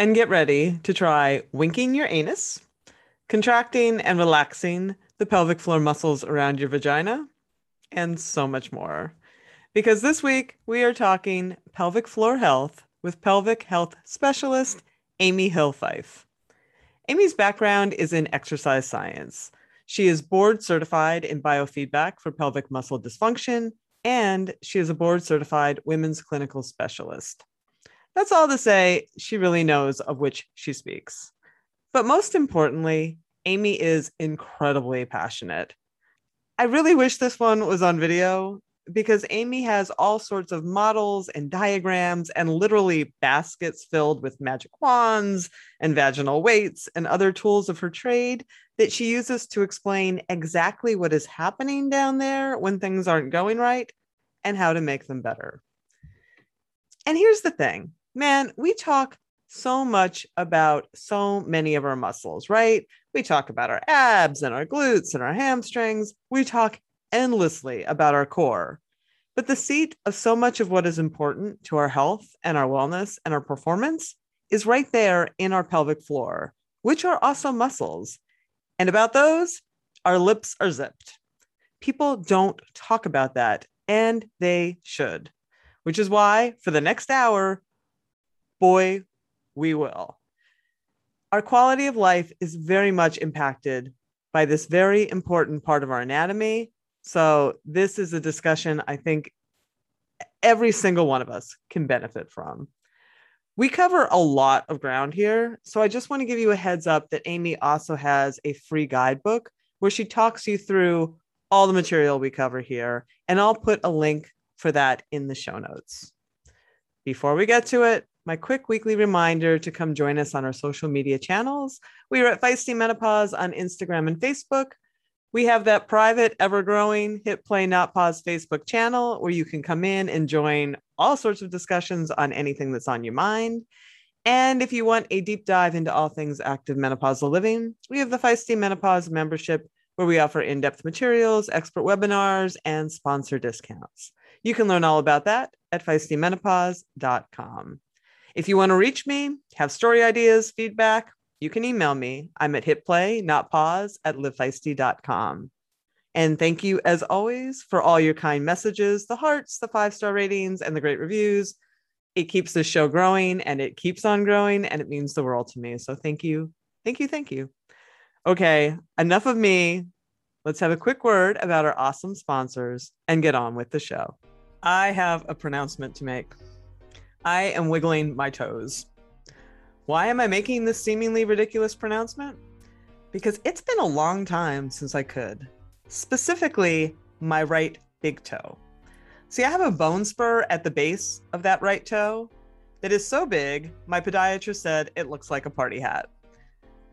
and get ready to try winking your anus, contracting and relaxing the pelvic floor muscles around your vagina, and so much more. Because this week we are talking pelvic floor health with pelvic health specialist Amy Hill-Fife. Amy's background is in exercise science. She is board certified in biofeedback for pelvic muscle dysfunction, and she is a board certified women's clinical specialist. That's all to say, she really knows of which she speaks. But most importantly, Amy is incredibly passionate. I really wish this one was on video because Amy has all sorts of models and diagrams and literally baskets filled with magic wands and vaginal weights and other tools of her trade that she uses to explain exactly what is happening down there when things aren't going right and how to make them better. And here's the thing man, we talk so much about so many of our muscles, right? We talk about our abs and our glutes and our hamstrings. We talk endlessly about our core. But the seat of so much of what is important to our health and our wellness and our performance is right there in our pelvic floor, which are also muscles. And about those, our lips are zipped. People don't talk about that, and they should, which is why for the next hour, boy, we will. Our quality of life is very much impacted by this very important part of our anatomy. So, this is a discussion I think every single one of us can benefit from. We cover a lot of ground here. So, I just want to give you a heads up that Amy also has a free guidebook where she talks you through all the material we cover here. And I'll put a link for that in the show notes. Before we get to it, my quick weekly reminder to come join us on our social media channels. We are at Feisty Menopause on Instagram and Facebook. We have that private, ever growing Hit Play Not Pause Facebook channel where you can come in and join all sorts of discussions on anything that's on your mind. And if you want a deep dive into all things active menopausal living, we have the Feisty Menopause membership where we offer in depth materials, expert webinars, and sponsor discounts. You can learn all about that at feistymenopause.com. If you want to reach me, have story ideas, feedback, you can email me. I'm at hitplay, not pause, at livefeisty.com. And thank you, as always, for all your kind messages, the hearts, the five star ratings, and the great reviews. It keeps the show growing and it keeps on growing, and it means the world to me. So thank you. Thank you. Thank you. Okay, enough of me. Let's have a quick word about our awesome sponsors and get on with the show. I have a pronouncement to make. I am wiggling my toes. Why am I making this seemingly ridiculous pronouncement? Because it's been a long time since I could. Specifically, my right big toe. See, I have a bone spur at the base of that right toe that is so big, my podiatrist said it looks like a party hat.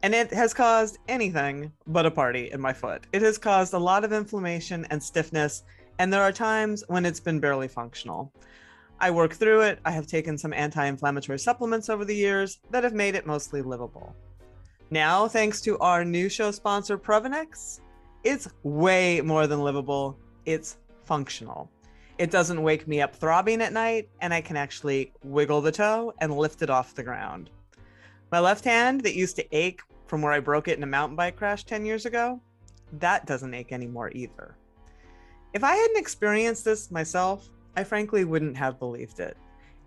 And it has caused anything but a party in my foot. It has caused a lot of inflammation and stiffness, and there are times when it's been barely functional. I work through it. I have taken some anti inflammatory supplements over the years that have made it mostly livable. Now, thanks to our new show sponsor, Previnex, it's way more than livable, it's functional. It doesn't wake me up throbbing at night, and I can actually wiggle the toe and lift it off the ground. My left hand, that used to ache from where I broke it in a mountain bike crash 10 years ago, that doesn't ache anymore either. If I hadn't experienced this myself, I frankly wouldn't have believed it.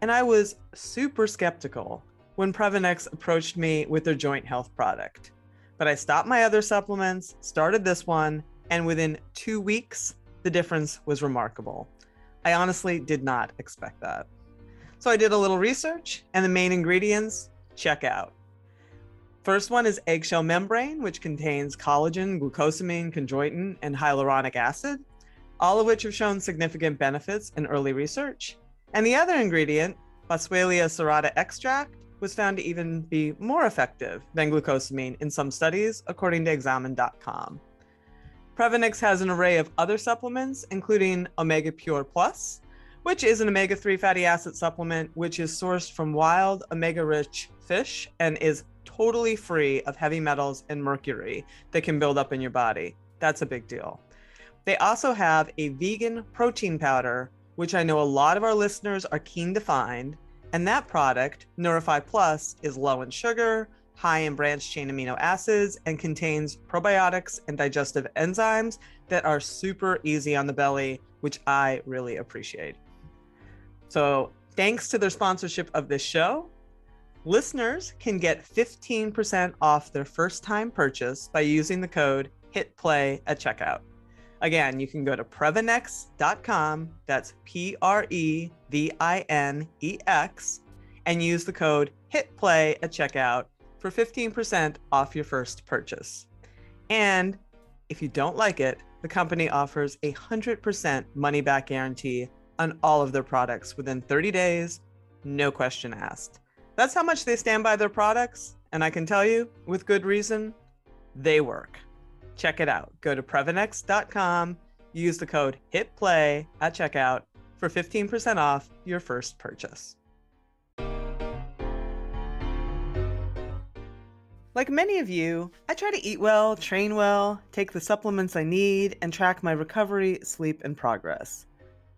And I was super skeptical when Previnex approached me with their joint health product. But I stopped my other supplements, started this one, and within two weeks, the difference was remarkable. I honestly did not expect that. So I did a little research, and the main ingredients check out. First one is eggshell membrane, which contains collagen, glucosamine, chondroitin, and hyaluronic acid all of which have shown significant benefits in early research. And the other ingredient, Boswellia serrata extract, was found to even be more effective than glucosamine in some studies, according to examine.com. Previnex has an array of other supplements, including Omega Pure Plus, which is an omega 3 fatty acid supplement which is sourced from wild omega rich fish and is totally free of heavy metals and mercury that can build up in your body. That's a big deal. They also have a vegan protein powder, which I know a lot of our listeners are keen to find. And that product, Neurify Plus, is low in sugar, high in branched chain amino acids, and contains probiotics and digestive enzymes that are super easy on the belly, which I really appreciate. So, thanks to their sponsorship of this show, listeners can get 15% off their first time purchase by using the code HITPLAY at checkout. Again, you can go to Previnex.com, that's P R E V I N E X, and use the code HITPLAY at checkout for 15% off your first purchase. And if you don't like it, the company offers a 100% money back guarantee on all of their products within 30 days, no question asked. That's how much they stand by their products, and I can tell you, with good reason, they work. Check it out. Go to Previnex.com, use the code HITPLAY at checkout for 15% off your first purchase. Like many of you, I try to eat well, train well, take the supplements I need, and track my recovery, sleep, and progress.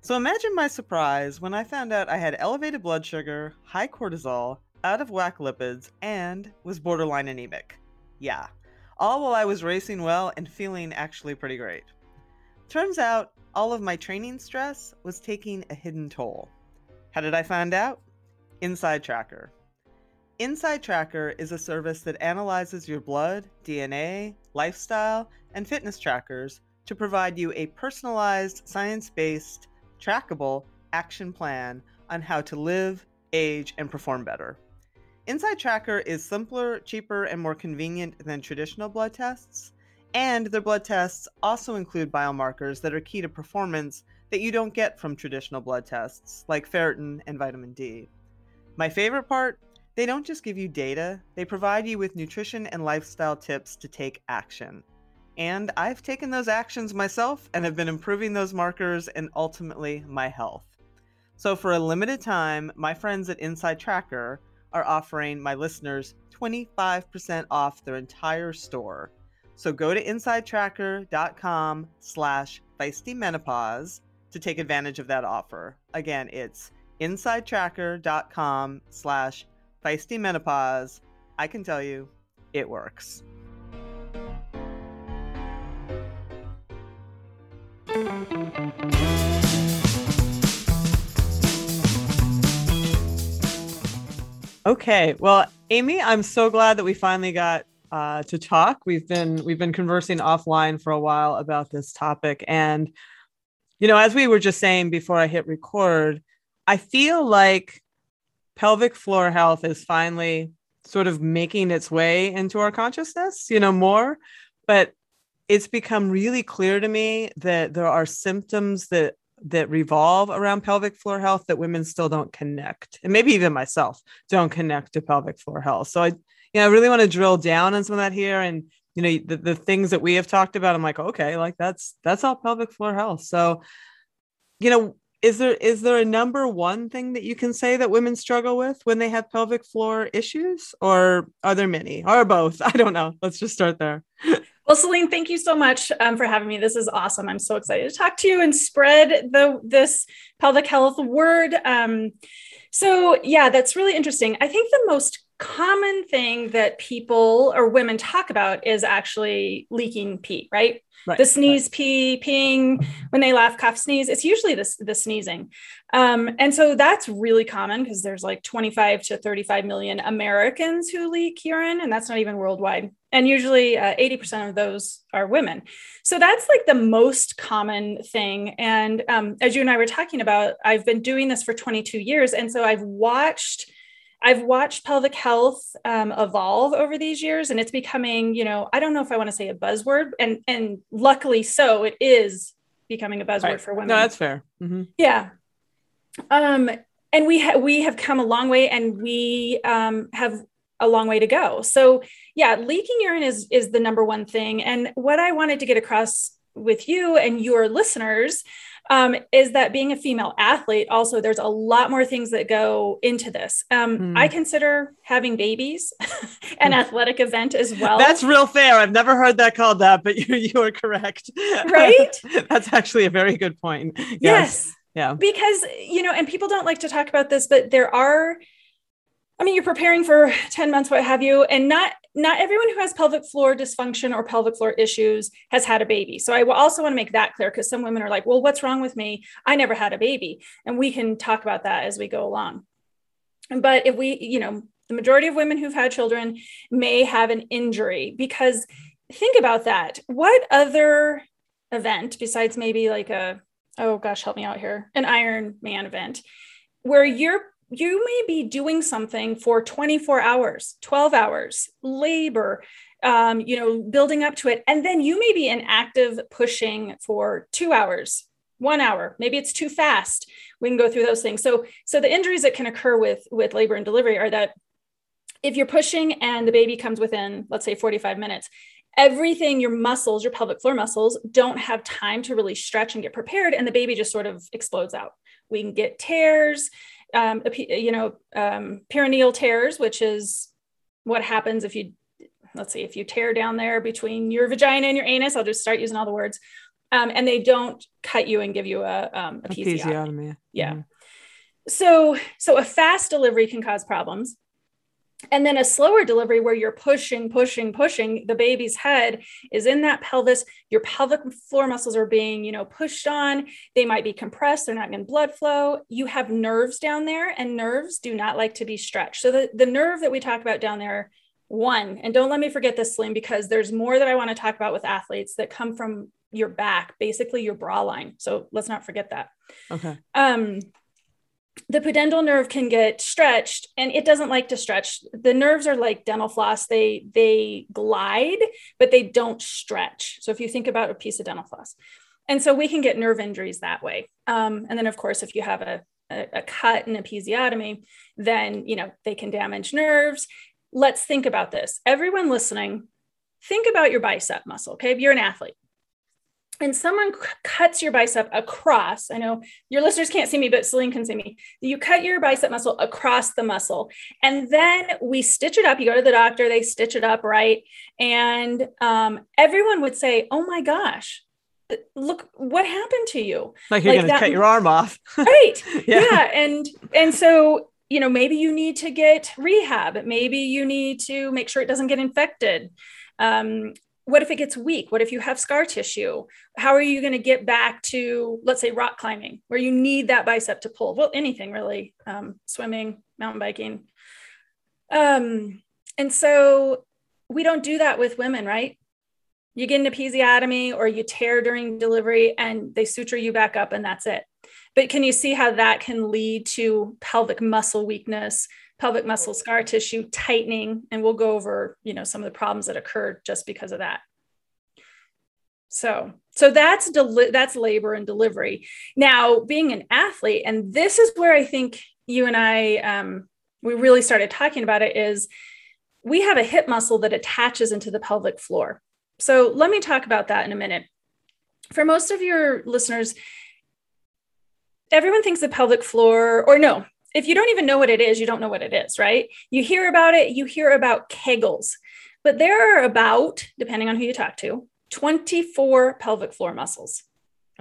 So imagine my surprise when I found out I had elevated blood sugar, high cortisol, out of whack lipids, and was borderline anemic. Yeah, all while I was racing well and feeling actually pretty great. Turns out, all of my training stress was taking a hidden toll. How did I find out? Inside Tracker. Inside Tracker is a service that analyzes your blood, DNA, lifestyle, and fitness trackers to provide you a personalized, science based, trackable action plan on how to live, age, and perform better. Inside Tracker is simpler, cheaper, and more convenient than traditional blood tests, and their blood tests also include biomarkers that are key to performance that you don't get from traditional blood tests, like ferritin and vitamin D. My favorite part they don't just give you data, they provide you with nutrition and lifestyle tips to take action. And I've taken those actions myself and have been improving those markers and ultimately my health. So, for a limited time, my friends at Inside Tracker are offering my listeners 25% off their entire store. So go to insidetracker.com slash feistymenopause to take advantage of that offer. Again, it's insidetracker.com slash feisty menopause, I can tell you, it works. Okay, well, Amy, I'm so glad that we finally got uh, to talk. We've been we've been conversing offline for a while about this topic, and you know, as we were just saying before I hit record, I feel like pelvic floor health is finally sort of making its way into our consciousness, you know, more. But it's become really clear to me that there are symptoms that that revolve around pelvic floor health that women still don't connect and maybe even myself don't connect to pelvic floor health. So i you know i really want to drill down on some of that here and you know the, the things that we have talked about i'm like okay like that's that's all pelvic floor health. So you know is there is there a number one thing that you can say that women struggle with when they have pelvic floor issues or are there many? Or both? I don't know. Let's just start there well Selene thank you so much um, for having me this is awesome i'm so excited to talk to you and spread the this pelvic health word um, so yeah that's really interesting i think the most common thing that people or women talk about is actually leaking pee right Right, the sneeze, right. pee, peeing, when they laugh, cough, sneeze. It's usually the, the sneezing. Um, and so that's really common because there's like 25 to 35 million Americans who leak urine, and that's not even worldwide. And usually uh, 80% of those are women. So that's like the most common thing. And um, as you and I were talking about, I've been doing this for 22 years. And so I've watched I've watched pelvic health um, evolve over these years, and it's becoming, you know, I don't know if I want to say a buzzword, and and luckily so, it is becoming a buzzword right. for women. No, that's fair. Mm-hmm. Yeah. Um, and we ha- we have come a long way, and we um, have a long way to go. So yeah, leaking urine is is the number one thing. And what I wanted to get across with you and your listeners um, is that being a female athlete, also, there's a lot more things that go into this. Um, mm. I consider having babies an athletic event as well. That's real fair. I've never heard that called that, but you, you are correct. Right? That's actually a very good point. Yes. yes. Yeah. Because, you know, and people don't like to talk about this, but there are I mean, you're preparing for 10 months, what have you, and not not everyone who has pelvic floor dysfunction or pelvic floor issues has had a baby. So I also want to make that clear because some women are like, well, what's wrong with me? I never had a baby. And we can talk about that as we go along. But if we, you know, the majority of women who've had children may have an injury because think about that. What other event besides maybe like a, oh gosh, help me out here, an Iron Man event where you're you may be doing something for 24 hours 12 hours labor um, you know building up to it and then you may be in active pushing for two hours one hour maybe it's too fast. We can go through those things. So so the injuries that can occur with with labor and delivery are that if you're pushing and the baby comes within let's say 45 minutes everything your muscles your pelvic floor muscles don't have time to really stretch and get prepared and the baby just sort of explodes out. We can get tears um, you know, um, perineal tears, which is what happens if you, let's see, if you tear down there between your vagina and your anus, I'll just start using all the words, um, and they don't cut you and give you a, um, a. Yeah. Mm-hmm. So, so a fast delivery can cause problems and then a slower delivery where you're pushing pushing pushing the baby's head is in that pelvis. Your pelvic floor muscles are being you know pushed on. They might be compressed. They're not getting blood flow. You have nerves down there and nerves do not like to be stretched. So the, the nerve that we talk about down there one and don't let me forget this slim because there's more that i want to talk about with athletes that come from your back basically your bra line. So let's not forget that. Okay. Um the pudendal nerve can get stretched and it doesn't like to stretch. The nerves are like dental floss. They they glide but they don't stretch. So if you think about a piece of dental floss. And so we can get nerve injuries that way. Um, and then of course if you have a, a, a cut and a episiotomy then you know they can damage nerves. Let's think about this. Everyone listening think about your bicep muscle okay? If you're an athlete and someone cuts your bicep across, I know your listeners can't see me, but Selene can see me. You cut your bicep muscle across the muscle, and then we stitch it up. You go to the doctor, they stitch it up, right? And um, everyone would say, Oh my gosh, look what happened to you like you're like gonna cut your arm off right yeah. yeah and and so you know maybe you need to get rehab maybe you need to make sure it doesn't get infected um, what if it gets weak? What if you have scar tissue? How are you going to get back to, let's say, rock climbing, where you need that bicep to pull? Well, anything really, um, swimming, mountain biking. Um, and so we don't do that with women, right? You get an episiotomy or you tear during delivery and they suture you back up, and that's it. But can you see how that can lead to pelvic muscle weakness, pelvic muscle scar tissue tightening and we'll go over you know some of the problems that occurred just because of that. So so that's deli- that's labor and delivery. Now being an athlete and this is where i think you and i um, we really started talking about it is we have a hip muscle that attaches into the pelvic floor. So let me talk about that in a minute. For most of your listeners everyone thinks the pelvic floor or no if you don't even know what it is, you don't know what it is, right? You hear about it, you hear about kegels, but there are about, depending on who you talk to, 24 pelvic floor muscles.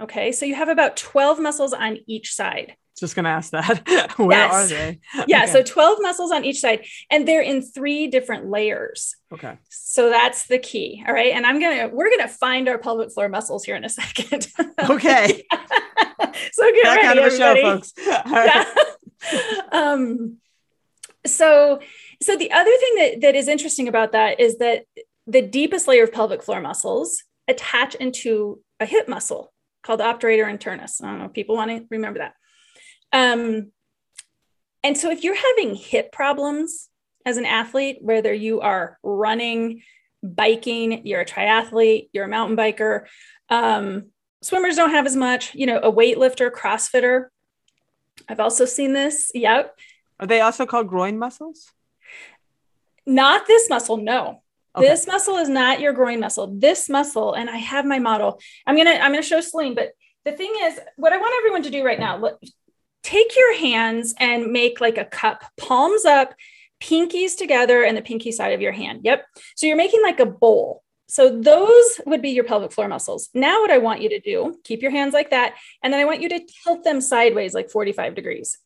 Okay, so you have about 12 muscles on each side. Just gonna ask that. Where yes. are they? yeah, okay. so 12 muscles on each side, and they're in three different layers. Okay. So that's the key. All right. And I'm gonna we're gonna find our pelvic floor muscles here in a second. okay. so get that ready, kind of a show, folks. Um, so, so the other thing that, that is interesting about that is that the deepest layer of pelvic floor muscles attach into a hip muscle called the obturator internus. I don't know if people want to remember that. Um, and so if you're having hip problems as an athlete, whether you are running, biking, you're a triathlete, you're a mountain biker, um, swimmers don't have as much, you know, a weightlifter, CrossFitter, I've also seen this. Yep. Are they also called groin muscles? Not this muscle, no. Okay. This muscle is not your groin muscle. This muscle, and I have my model. I'm gonna I'm gonna show Selene, but the thing is, what I want everyone to do right now, look, take your hands and make like a cup, palms up, pinkies together, and the pinky side of your hand. Yep. So you're making like a bowl. So those would be your pelvic floor muscles. Now, what I want you to do, keep your hands like that, and then I want you to tilt them sideways like 45 degrees.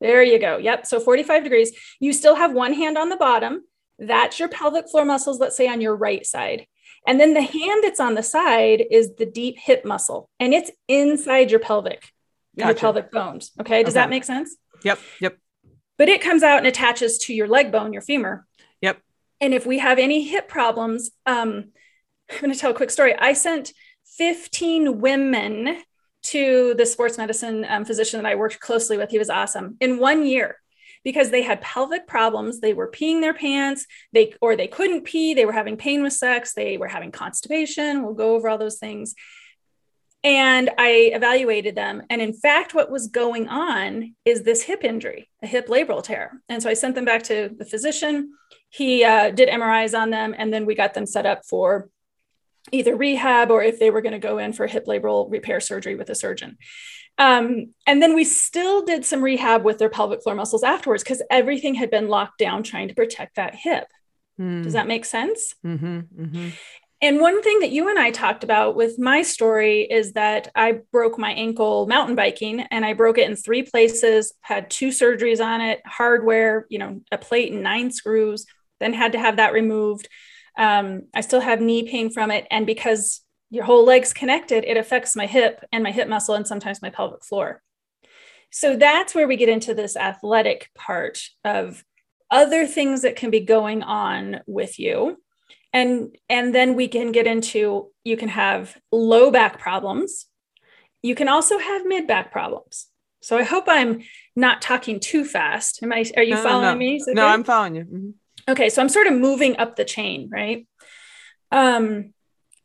There you go. Yep. So 45 degrees. You still have one hand on the bottom. That's your pelvic floor muscles, let's say on your right side. And then the hand that's on the side is the deep hip muscle, and it's inside your pelvic, gotcha. your pelvic bones. Okay. Does okay. that make sense? Yep. Yep. But it comes out and attaches to your leg bone, your femur. Yep. And if we have any hip problems, um, I'm going to tell a quick story. I sent 15 women to the sports medicine um, physician that I worked closely with. He was awesome in one year because they had pelvic problems. They were peeing their pants, they or they couldn't pee. They were having pain with sex. They were having constipation. We'll go over all those things. And I evaluated them. And in fact, what was going on is this hip injury, a hip labral tear. And so I sent them back to the physician. He uh, did MRIs on them, and then we got them set up for either rehab or if they were going to go in for hip labral repair surgery with a surgeon. Um, and then we still did some rehab with their pelvic floor muscles afterwards because everything had been locked down trying to protect that hip. Mm. Does that make sense? Mm-hmm, mm-hmm. And one thing that you and I talked about with my story is that I broke my ankle mountain biking and I broke it in three places, had two surgeries on it, hardware, you know, a plate and nine screws, then had to have that removed. Um, I still have knee pain from it. And because your whole leg's connected, it affects my hip and my hip muscle and sometimes my pelvic floor. So that's where we get into this athletic part of other things that can be going on with you. And, and then we can get into you can have low back problems. You can also have mid back problems. So I hope I'm not talking too fast. Am I? Are you no, following no. me? No, I'm following you. Mm-hmm. Okay, so I'm sort of moving up the chain, right? Um,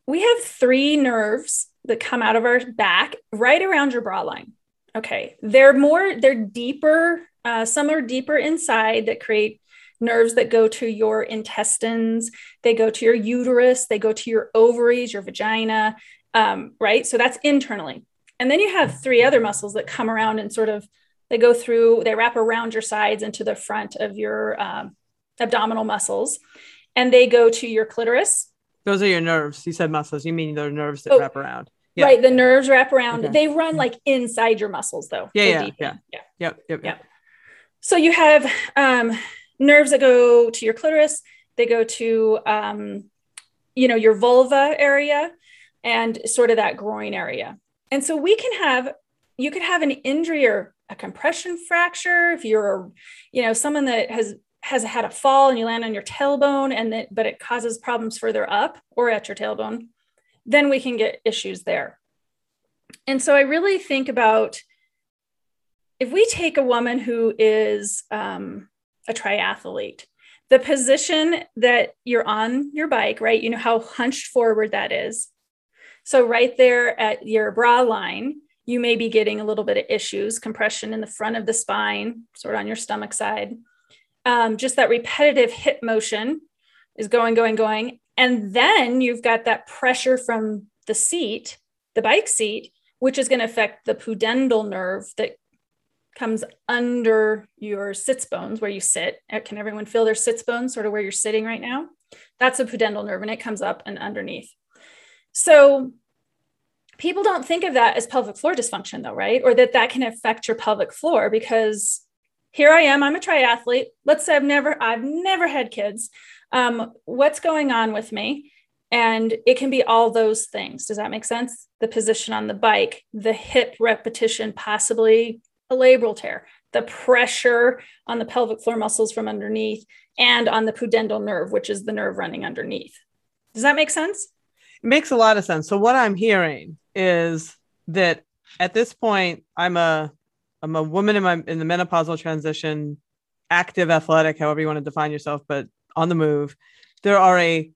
we have three nerves that come out of our back right around your bra line. Okay, they're more, they're deeper. Uh, some are deeper inside that create nerves that go to your intestines, they go to your uterus, they go to your ovaries, your vagina, um, right? So that's internally. And then you have three other muscles that come around and sort of they go through, they wrap around your sides into the front of your um, abdominal muscles, and they go to your clitoris. Those are your nerves. You said muscles. You mean the nerves that oh, wrap around. Yeah. Right. The nerves wrap around. Okay. They run like inside your muscles, though. Yeah. Yeah, yeah. yeah. Yep. Yep. Yep. So you have um, nerves that go to your clitoris. They go to, um, you know, your vulva area and sort of that groin area. And so we can have, you could have an injury or a compression fracture if you're, you know, someone that has has had a fall and you land on your tailbone and that but it causes problems further up or at your tailbone then we can get issues there. And so i really think about if we take a woman who is um, a triathlete the position that you're on your bike right? You know how hunched forward that is. So right there at your bra line you may be getting a little bit of issues compression in the front of the spine sort of on your stomach side um, just that repetitive hip motion is going, going, going. And then you've got that pressure from the seat, the bike seat, which is going to affect the pudendal nerve that comes under your sits bones where you sit. Uh, can everyone feel their sits bones, sort of where you're sitting right now? That's a pudendal nerve and it comes up and underneath. So people don't think of that as pelvic floor dysfunction though, right? Or that that can affect your pelvic floor because here I am, I'm a triathlete. Let's say I've never, I've never had kids. Um, what's going on with me? And it can be all those things. Does that make sense? The position on the bike, the hip repetition, possibly a labral tear, the pressure on the pelvic floor muscles from underneath, and on the pudendal nerve, which is the nerve running underneath. Does that make sense? It makes a lot of sense. So, what I'm hearing is that at this point, I'm a I'm a woman in my in the menopausal transition, active, athletic, however you want to define yourself, but on the move. There are a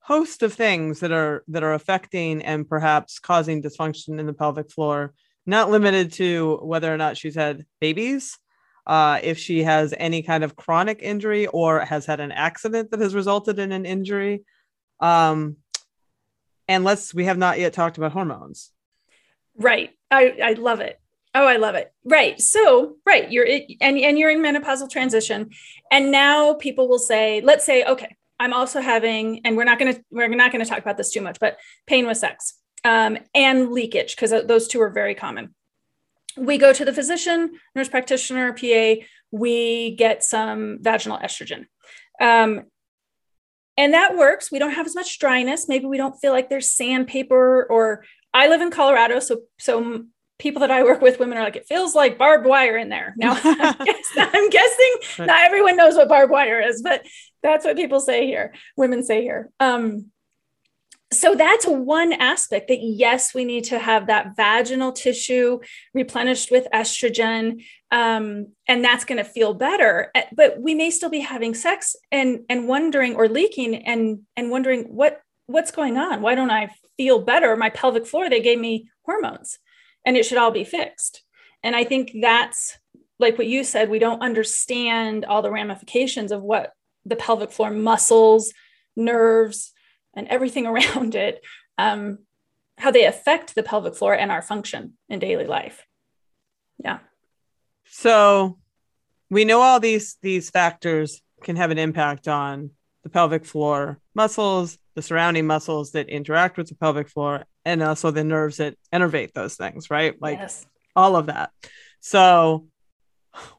host of things that are that are affecting and perhaps causing dysfunction in the pelvic floor not limited to whether or not she's had babies, uh, if she has any kind of chronic injury or has had an accident that has resulted in an injury. Um, and let's, we have not yet talked about hormones. Right. I, I love it. Oh, I love it. Right. So, right, you're and and you're in menopausal transition, and now people will say, let's say, okay, I'm also having, and we're not to we're not to talk about this too much, but pain with sex um, and leakage because those two are very common. We go to the physician, nurse practitioner, PA. We get some vaginal estrogen. Um, and that works. We don't have as much dryness. Maybe we don't feel like there's sandpaper or I live in Colorado, so so people that I work with, women are like, it feels like barbed wire in there. Now, I'm guessing not everyone knows what barbed wire is, but that's what people say here. Women say here. Um, so that's one aspect that yes, we need to have that vaginal tissue replenished with estrogen, um, and that's going to feel better. Eh, but we may still be having sex and and wondering or leaking and and wondering what what's going on. Why don't I feel better? My pelvic floor they gave me hormones and it should all be fixed. And I think that's like what you said, we don't understand all the ramifications of what the pelvic floor muscles, nerves, and everything around it, um, how they affect the pelvic floor and our function in daily life. Yeah. So we know all these these factors can have an impact on the pelvic floor muscles, the surrounding muscles that interact with the pelvic floor, and also the nerves that innervate those things, right? Like yes. all of that. So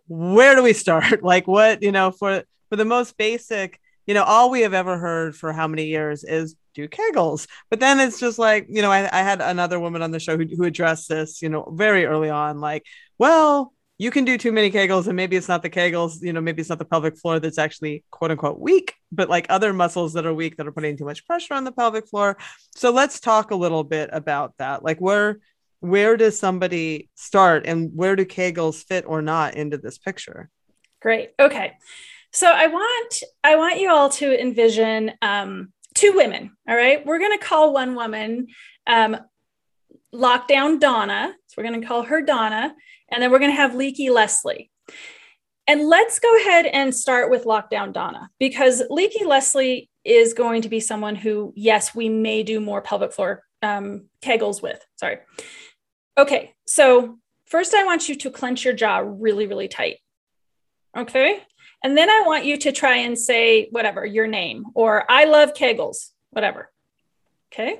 where do we start? like what, you know, for for the most basic, you know, all we have ever heard for how many years is do kegels. But then it's just like, you know, I, I had another woman on the show who, who addressed this, you know, very early on, like, well, you can do too many kegels and maybe it's not the kegels you know maybe it's not the pelvic floor that's actually quote unquote weak but like other muscles that are weak that are putting too much pressure on the pelvic floor. So let's talk a little bit about that. Like where where does somebody start and where do kegels fit or not into this picture? Great. Okay. So i want i want you all to envision um, two women all right? We're going to call one woman um, lockdown donna. So we're going to call her donna and then we're going to have Leaky Leslie. And let's go ahead and start with Lockdown Donna, because Leaky Leslie is going to be someone who, yes, we may do more pelvic floor um, kegels with. Sorry. Okay, so first I want you to clench your jaw really, really tight. Okay. And then I want you to try and say whatever, your name or I love kegels, whatever. Okay.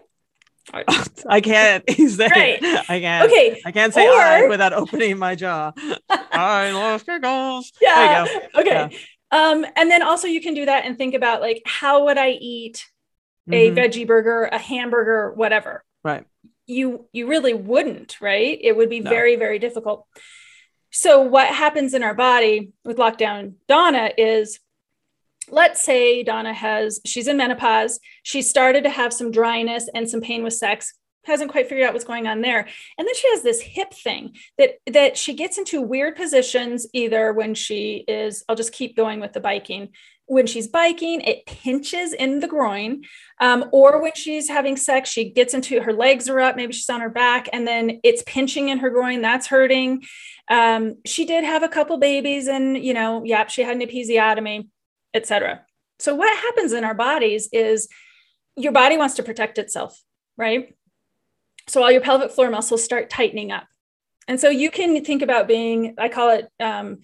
I can't. He's there. Right. I can't. Okay. I can't say or... I without opening my jaw. I love kegels. Yeah. Okay. Yeah. Um, and then also you can do that and think about like how would I eat a mm-hmm. veggie burger, a hamburger, whatever. Right. You you really wouldn't, right? It would be no. very, very difficult. So what happens in our body with lockdown Donna is let's say Donna has, she's in menopause, she started to have some dryness and some pain with sex, hasn't quite figured out what's going on there. And then she has this hip thing that that she gets into weird positions either when she is, I'll just keep going with the biking. When she's biking, it pinches in the groin. Um, or when she's having sex, she gets into her legs are up, maybe she's on her back, and then it's pinching in her groin. That's hurting. Um, she did have a couple babies, and you know, yep, she had an episiotomy etc. So what happens in our bodies is your body wants to protect itself, right? So all your pelvic floor muscles start tightening up. And so you can think about being, I call it um,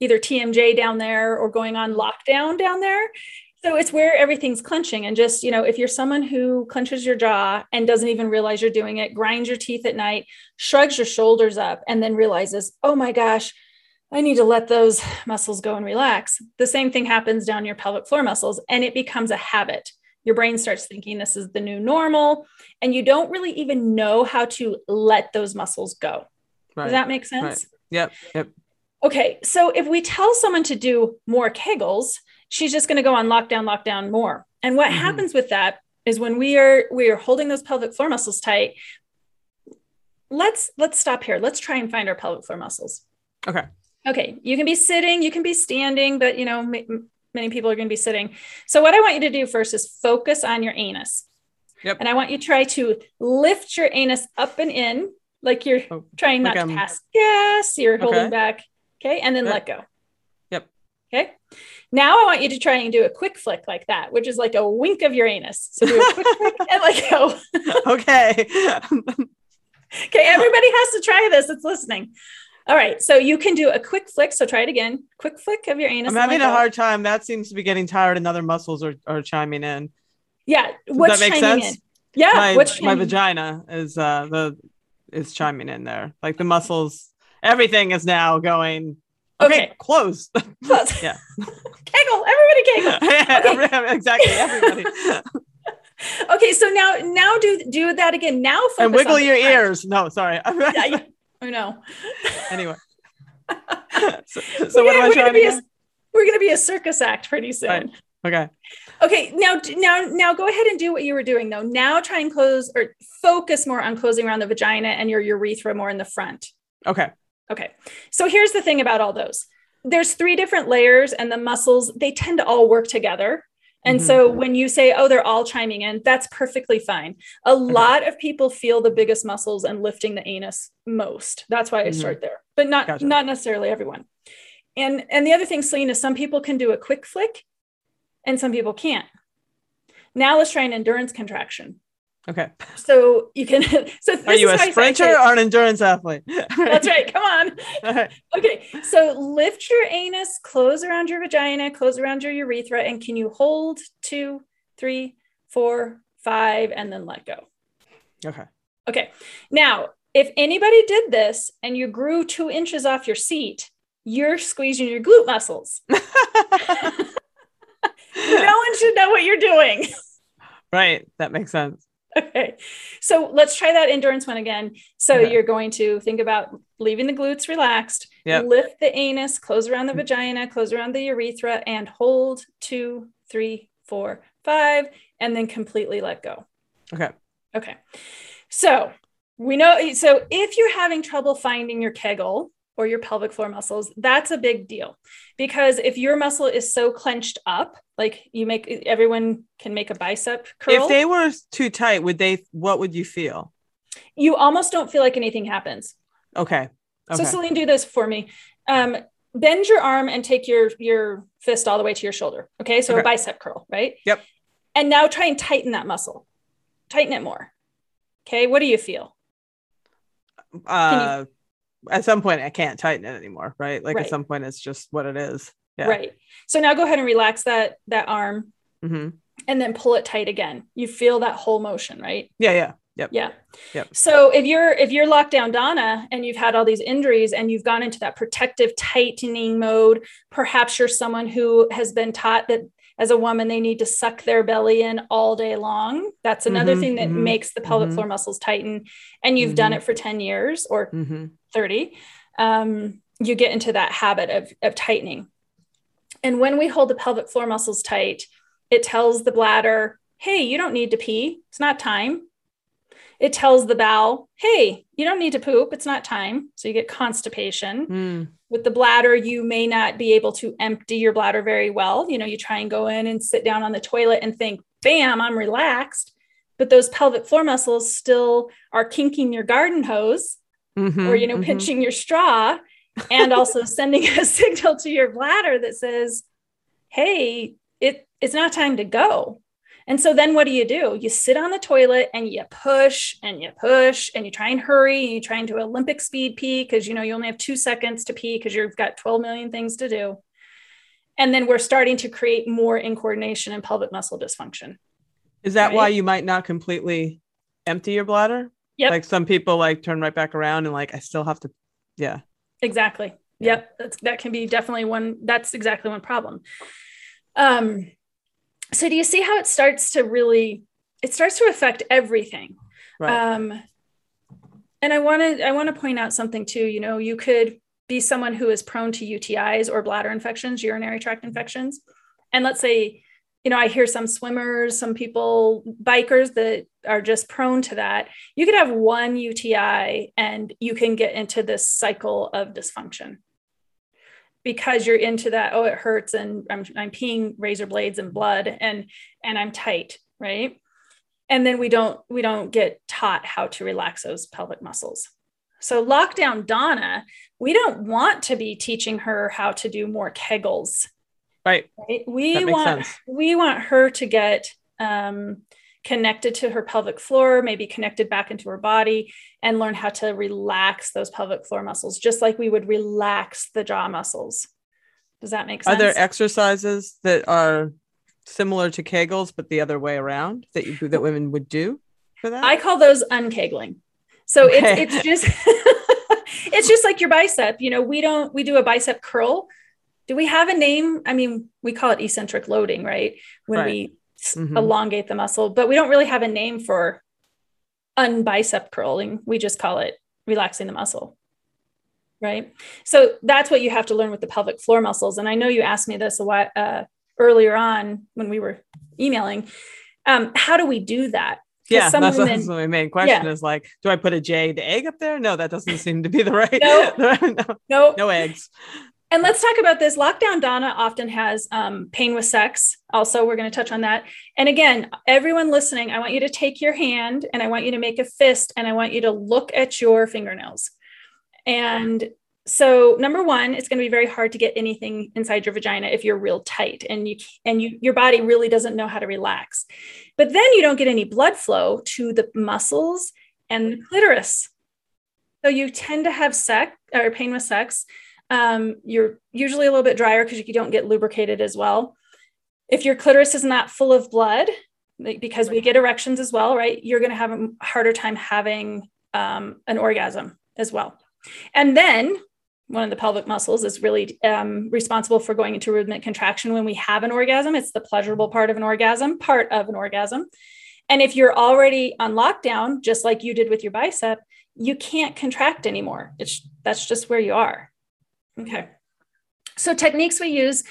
either TMJ down there or going on lockdown down there. So it's where everything's clenching. And just, you know, if you're someone who clenches your jaw and doesn't even realize you're doing it, grinds your teeth at night, shrugs your shoulders up, and then realizes, oh my gosh, I need to let those muscles go and relax. The same thing happens down your pelvic floor muscles, and it becomes a habit. Your brain starts thinking this is the new normal, and you don't really even know how to let those muscles go. Right. Does that make sense? Right. Yep. Yep. Okay. So if we tell someone to do more kegels, she's just going to go on lockdown, lockdown more. And what mm-hmm. happens with that is when we are we are holding those pelvic floor muscles tight. Let's let's stop here. Let's try and find our pelvic floor muscles. Okay. Okay, you can be sitting, you can be standing, but you know, m- many people are going to be sitting. So what I want you to do first is focus on your anus. Yep. And I want you to try to lift your anus up and in like you're Oh, trying not like to I'm- pass gas, you're holding back. Okay. And then Yep. let go. Yep. Okay. Now I want you to try and do a quick flick like that, which is like a wink of your anus. So do a quick flick and let go. okay. Okay, everybody has to try this. It's listening. All right, so you can do a quick flick. So try it again. Quick flick of your anus. I'm having a hard time. That seems to be getting tired, and other muscles are, are chiming in. Yeah, Does what's that make sense? in? Yeah, my what's my vagina is uh the is chiming in there. Like the muscles, everything is now going. Okay, Okay. close. Close. Yeah. Kegel, everybody kegel. Every- exactly. Everybody. Okay, so now now do do that again. Now focus and wiggle your ears. No, sorry. Yeah, Oh, I know. anyway. so, so what am I gonna trying to a, we're gonna be a circus act pretty soon. Right. Okay. Okay, now now now go ahead and do what you were doing though. Now try and close or focus more on closing around the vagina and your urethra more in the front. Okay. Okay. So here's the thing about all those. There's three different layers and the muscles, they tend to all work together. And Mhm. so when you say, oh, they're all chiming in, that's perfectly fine. A lot of people feel the biggest muscles and lifting the anus most. That's why I Mhm. start there, but not Gotcha. not necessarily everyone. And and the other thing, Selene, is some people can do a quick flick and some people can't. Now let's try an endurance contraction. Okay. So you can so this Are you is a sprinter or an endurance athlete? That's right. Come on. Right. Okay, so lift your anus, close around your vagina, close around your urethra, and can you hold two, three, four, five, and then let go? Okay. Okay, now if anybody did this and you grew two inches off your seat, you're squeezing your glute muscles. no one should know what you're doing. right. That makes sense. Okay, so let's try that endurance one again. So Okay. you're going to think about leaving the glutes relaxed, Yep. lift the anus, close around the vagina, close around the urethra, and hold two, three, four, five, and then completely let go. Okay. Okay, so we know. So if you're having trouble finding your Kegel or your pelvic floor muscles, that's a big deal because if your muscle is so clenched up, like you make everyone can make a bicep curl. If they were too tight, would they? What would you feel? you almost don't feel like anything happens. Okay. So Selene, do this for me. Um, bend your arm and take your your fist all the way to your shoulder. Okay, so a bicep curl, right? Yep. And now try and tighten that muscle. Tighten it more. Okay, what do you feel? uh, at some point, I can't tighten it anymore. Right. Like Right. at some point, it's just what it is. Yeah. Right. So now go ahead and relax that that arm hmm and then pull it tight again. You feel that whole motion, right? Yeah. Yeah. Yep. Yeah. Yep. So if you're if you're locked down Donna and you've had all these injuries and you've gone into that protective tightening mode, perhaps you're someone who has been taught that as a woman they need to suck their belly in all day long. That's another Mhm, thing that mhm, makes the pelvic mhm. floor muscles tighten and you've done Mhm. it for 10 years or hmm 30 um, you get into that habit of, of tightening and when we hold the pelvic floor muscles tight it tells the bladder hey you don't need to pee it's not time it tells the bowel hey you don't need to poop it's not time. So you get constipation. Mm. with the bladder you may not be able to empty your bladder very well. You know you try and go in and sit down on the toilet and think bam i'm relaxed. But those pelvic floor muscles still are kinking your garden hose Mhm, or you know mhm. pinching your straw and also sending a signal to your bladder that says hey it it's not time to go and so then what do you do you sit on the toilet and you push and you push and you try and hurry and you try and do olympic speed pee because you know you only have two seconds to pee because you've got 12 million things to do and then we're starting to create more incoordination and pelvic muscle dysfunction Is that why you might not completely empty your bladder? Yep. Like some people like turn right back around and like I still have to. Yeah. Exactly. Yeah. Yep. That's, that can be definitely one. That's exactly one problem. Um, so do you see how it starts to really, it starts to affect everything. Right. Um, and I want to, I want to point out something too, you know, you could be someone who is prone to UTIs or bladder infections, urinary tract infections. And let's say, you know, I hear some swimmers, some people, bikers that are just prone to that. You could have one UTI and you can get into this cycle of dysfunction because you're into that. Oh, it hurts, and I'm I'm peeing razor blades and blood, and and I'm tight, right? And then we don't we don't get taught how to relax those pelvic muscles. So lockdown Donna, we don't want to be teaching her how to do more kegels. Right. right? We want sense. we want her to get um, connected to her pelvic floor, maybe connected back into her body, and learn how to relax those pelvic floor muscles, just like we would relax the jaw muscles. Does that make sense? Are there exercises that are similar to Kegels, but the other way around that you that women would do for that? I call those unkegling. So Okay. it's it's just it's just like your bicep. You know, we don't we do a bicep curl. Do we have a name? I mean, we call it eccentric loading, right? When Right. we Mhm. elongate the muscle, but we don't really have a name for unbicep curling. We just call it relaxing the muscle. Right. So that's what you have to learn with the pelvic floor muscles. And I know you asked me this a while uh, earlier on when we were emailing. Um, how do we do that? yeah, some that's, women- that's my main question is like, do I put a jade egg up there? No, that doesn't seem to be the right. No. no, No, no eggs. And let's talk about this. Lockdown Donna often has um, pain with sex. Also, we're going to touch on that. And again, everyone listening, I want you to take your hand and I want you to make a fist and I want you to look at your fingernails. And so, number one, it's going to be very hard to get anything inside your vagina if you're real tight and you and you your body really doesn't know how to relax. But then you don't get any blood flow to the muscles and the clitoris. So you tend to have sex or pain with sex um, you're usually a little bit drier because you don't get lubricated as well. If your clitoris is not full of blood, because we get erections as well, right? You're going to have a harder time having um, an orgasm as well. And then one of the pelvic muscles is really um, responsible for going into rhythmic contraction when we have an orgasm. It's the pleasurable part of an orgasm, part of an orgasm. And if you're already on lockdown, just like you did with your bicep, you can't contract anymore. It's that's just where you are. Okay. So, techniques we use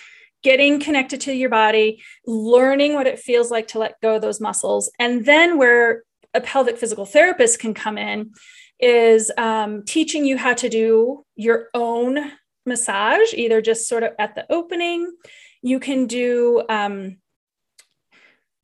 getting connected to your body, learning what it feels like to let go of those muscles. And then, where a pelvic physical therapist can come in is um, teaching you how to do your own massage, either just sort of at the opening. You can do, um,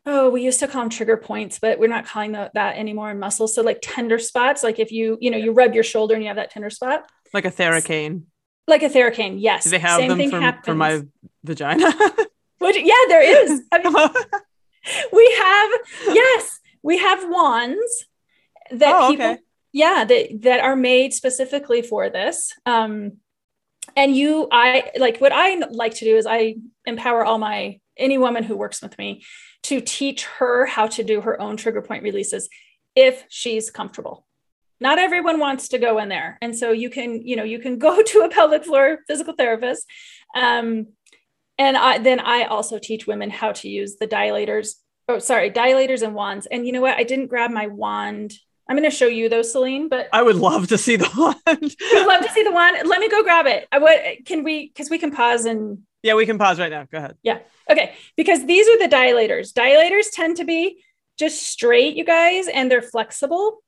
oh, we used to call them trigger points, but we're not calling tha- that anymore in muscles. So, like tender spots, like if you, you know, you rub your shoulder and you have that tender spot Like a Theracane. Like a theracane yes. Do they have Same them thing for, for my vagina? You- yeah there is. I mean, we have yes we have wands that Oh, people okay. yeah that that are made specifically for this. Um and you i like what i like to do is i empower all my any woman who works with me to teach her how to do her own trigger point releases if she's comfortable not everyone wants to go in there. And so you can you know you can go to a pelvic floor physical therapist. Um, and I, then i also teach women how to use the dilators oh sorry dilators and wands. And you know what? I didn't grab my wand. I'm going to show you those Selene but I would love to see the wand. I'd love to see the wand. Let me go grab it. I, what can we because we can pause and yeah, we can pause right now. Go ahead. Yeah. Okay, because these are the dilators. Dilators tend to be just straight, you guys, and they're flexible.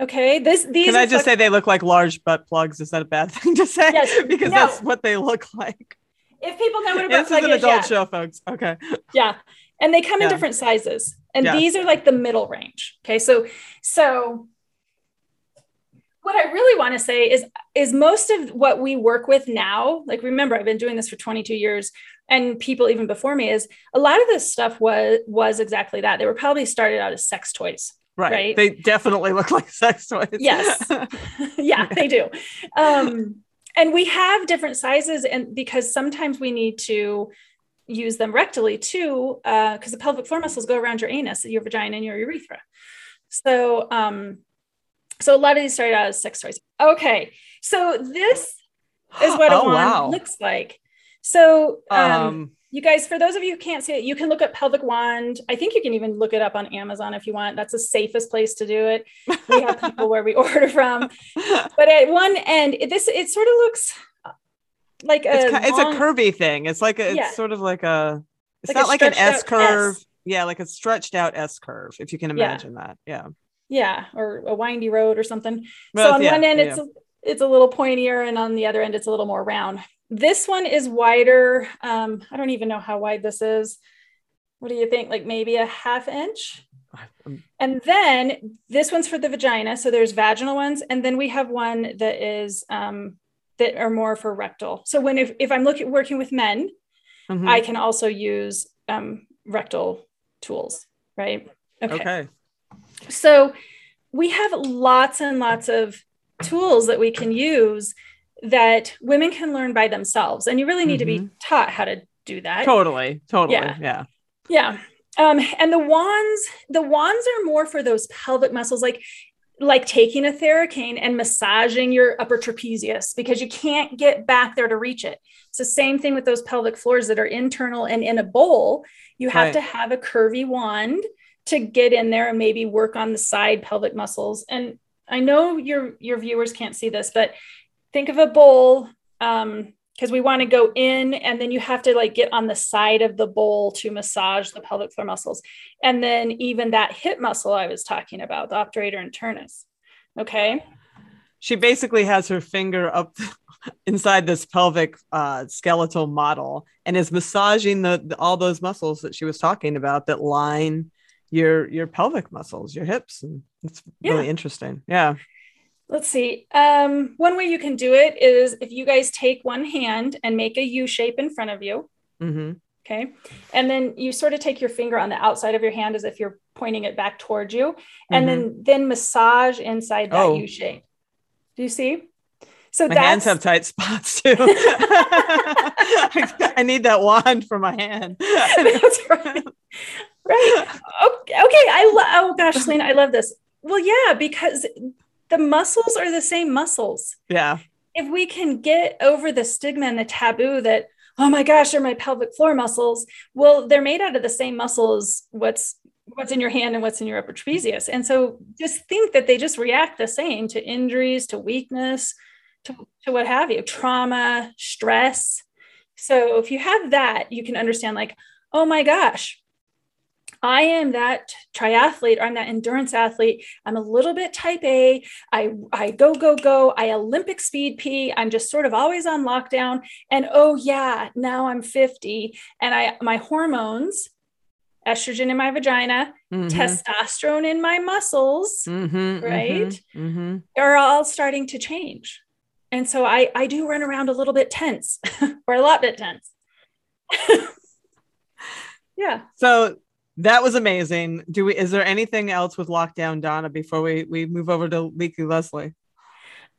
Okay, this these Can I just say they look like large butt plugs? Is that a bad thing to say? Yes. because No. that's what they look like. if people know what a butt this plug is an adult yeah, show, folks. Okay. yeah, and they come in different sizes, and these are like the middle range. Okay, so so what I really want to say is is most of what we work with now, like remember I've been doing this for 22 years and people even before me is a lot of this stuff was was exactly that. They were probably started out as sex toys. Right. Right. They definitely look like sex toys. Yes. yeah, they do. Um, and we have different sizes, and because sometimes we need to use them rectally too, because the pelvic floor muscles go around your anus, your vagina, and your urethra. So, um, so a lot of these started out as sex toys. Okay, so this is what a oh, wand wow. looks like. So, um, Um, you guys, for those of you who can't see it, you can look up pelvic wand. I think you can even look it up on Amazon if you want. That's the safest place to do it. We have people where we order from. But at one end, it, this it sort of looks like a it's, ki- it's a curvy thing. It's like a, it's Yeah. sort of like a it's Like a not like an S curve. S. Yeah, like a stretched out S curve, if you can Yeah. imagine that. Yeah. yeah, or a windy road or something. Well, so on yeah, one end, yeah. it's a, it's a little pointier, and on the other end, it's a little more round. This one is wider. Um, I don't even know how wide this is. What do you think? Like maybe a half inch? And then this one's for the vagina. So there's vaginal ones, and then we have one that is um, that are more for rectal. So when if, if I'm looking working with men, Mhm. I can also use um, rectal tools, right? okay. So we have lots and lots of tools that we can use that women can learn by themselves. And you really need to be taught how to do that. Totally. Totally. Yeah. Yeah. Yeah. Um, and the wands, the wands are more for those pelvic muscles, like like taking a theracane and massaging your upper trapezius because you can't get back there to reach it. It's the same thing with those pelvic floors that are internal and in a bowl. You have Right. to have a curvy wand to get in there and maybe work on the side pelvic muscles. And I know your your viewers can't see this, but think of a bowl um because we want to go in and then you have to like get on the side of the bowl to massage the pelvic floor muscles and then even that hip muscle i was talking about the obturator internus okay She basically has her finger up inside this pelvic uh, skeletal model and is massaging the, the- all those muscles that she was talking about that line your your pelvic muscles, your hips, and it's really Yeah. interesting. Yeah. Let's see um one way you can do it is if you guys take one hand and make a u shape in front of you hmm okay and then you sort of take your finger on the outside of your hand as if you're pointing it back towards you and then then massage inside that Oh. u shape do you see so My that's hands have tight spots too. I need that wand for my hand. That's right. Right. Okay. okay. I love. Oh gosh, Selena, I love this. Well, yeah, because the muscles are the same muscles. yeah. If we can get over the stigma and the taboo that, oh my gosh, they're my pelvic floor muscles. Well, they're made out of the same muscles. What's what's in your hand and what's in your upper trapezius. And so just think that they just react the same to injuries, to weakness, to, to what have you, trauma, stress. So if you have that, you can understand like, oh my gosh, I am that triathlete or I'm that endurance athlete. I'm a little bit type A. I, I go, go, go. I Olympic speed pee. I'm just sort of always on lockdown. And oh yeah, now I'm 50 and I my hormones, estrogen in my vagina, Mhm. testosterone in my muscles Mhm, right? mhm, mhm. are all starting to change. And so I, I do run around a little bit tense or a lot bit tense. yeah. So that was amazing. Do we? Is there anything else with lockdown, Donna? Before we we move over to Leaky Leslie.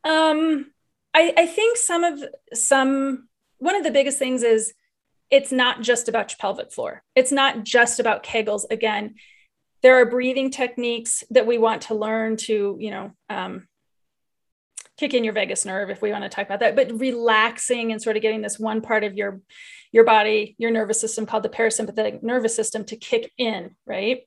Um, I, I think some of some one of the biggest things is it's not just about your pelvic floor. It's not just about Kegels. Again, there are breathing techniques that we want to learn to, you know, um, kick in your vagus nerve if we want to talk about that. But relaxing and sort of getting this one part of your your body, your nervous system called the parasympathetic nervous system to kick in, right?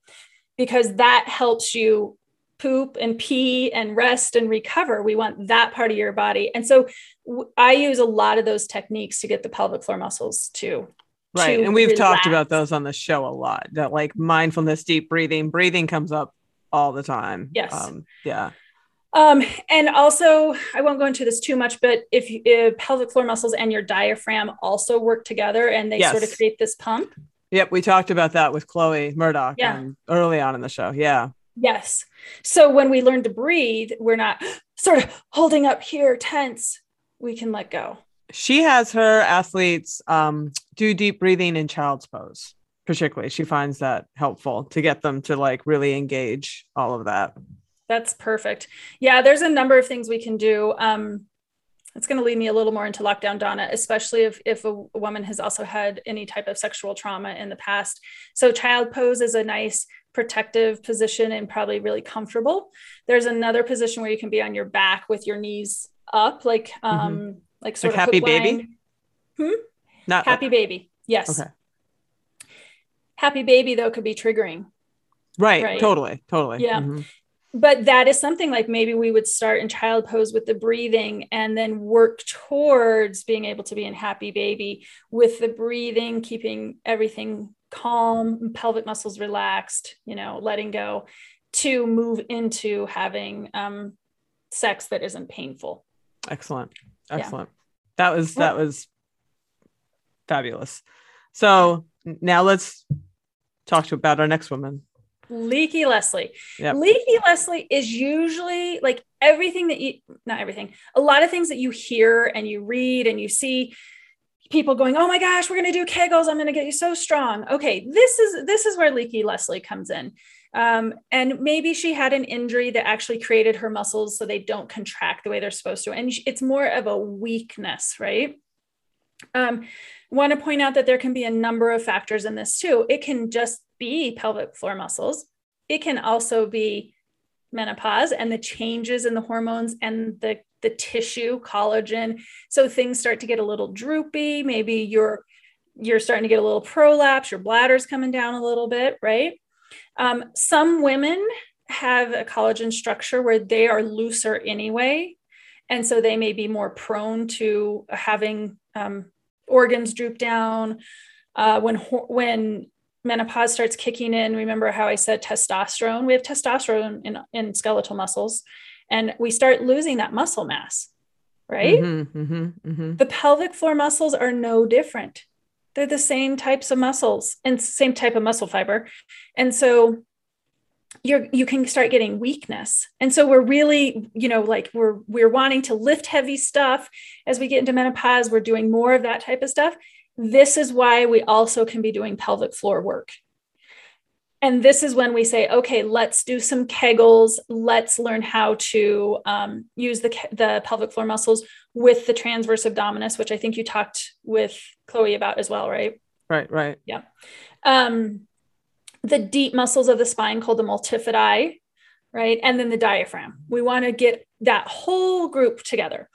Because that helps you poop and pee and rest and recover. We want that part of your body. And so I use a lot of those techniques to get the pelvic floor muscles to Right. to And we've talked about those on the show a lot. That like mindfulness, deep breathing, breathing comes up all the time. Yes. Um, yeah. Um, and also, I won't go into this too much, but if, you, if pelvic floor muscles and your diaphragm also work together and they sort of create this pump, Yep. We talked about that with Chloe Murdoch Yeah. um, early on in the show. Yeah. yes. So when we learn to breathe, we're not sort of holding up here tense. We can let go. She has her athletes um, do deep breathing in child's pose, particularly. She finds that helpful to get them to like really engage all of that. That's perfect. Yeah, there's a number of things we can do. Um, it's going to lead me a little more into lockdown, Donna, especially if, if a woman has also had any type of sexual trauma in the past. So, child pose is a nice protective position and probably really comfortable. There's another position where you can be on your back with your knees up, like um, like sort Mm-hmm. Like of happy baby? line. Not Happy baby, yes. Okay. Happy baby though could be triggering. right, Right. Totally. Totally. Yeah. Mhm. But that is something like maybe we would start in child pose with the breathing and then work towards being able to be in happy baby with the breathing keeping everything calm pelvic muscles relaxed you know letting go to move into having um, sex that isn't painful Excellent. Yeah. Excellent. That was that was fabulous. So now let's talk to about our next woman. Leaky Leslie. Yep. Leaky Leslie is usually like everything that you, not everything, a lot of things that you hear and you read and you see people going, "Oh my gosh, we're going to do Kegels. I'm going to get you so strong." Okay, this is this is where Leaky Leslie comes in. Um, and maybe she had an injury that actually created her muscles so they don't contract the way they're supposed to. And it's more of a weakness, right? Um, want to point out that there can be a number of factors in this too. It can just be pelvic floor muscles. It can also be menopause and the changes in the hormones and the the tissue collagen. So things start to get a little droopy. Maybe you're you're starting to get a little prolapse. Your bladder's coming down a little bit right? Um, some women have a collagen structure where they are looser anyway. And so they may be more prone to having um, organs droop down uh, when when menopause starts kicking in, remember how I said testosterone? We have testosterone in, in skeletal muscles, and we start losing that muscle mass, right? Mm-hmm, mm-hmm, mm-hmm. The pelvic floor muscles are no different. They're the same types of muscles and same type of muscle fiber. And so you're you can start getting weakness. And so we're really, you know, like we're we're wanting to lift heavy stuff as we get into menopause, we're doing more of that type of stuff this is why we also can be doing pelvic floor work. And this is when we say, okay, let's do some Kegels. Let's learn how to um, use the, the pelvic floor muscles with the transverse abdominis, which I think you talked with Chloe about as well, right? Right, right. Yeah. Um, the deep muscles of the spine called the multifidi, right? And then the diaphragm. We want to get that whole group together.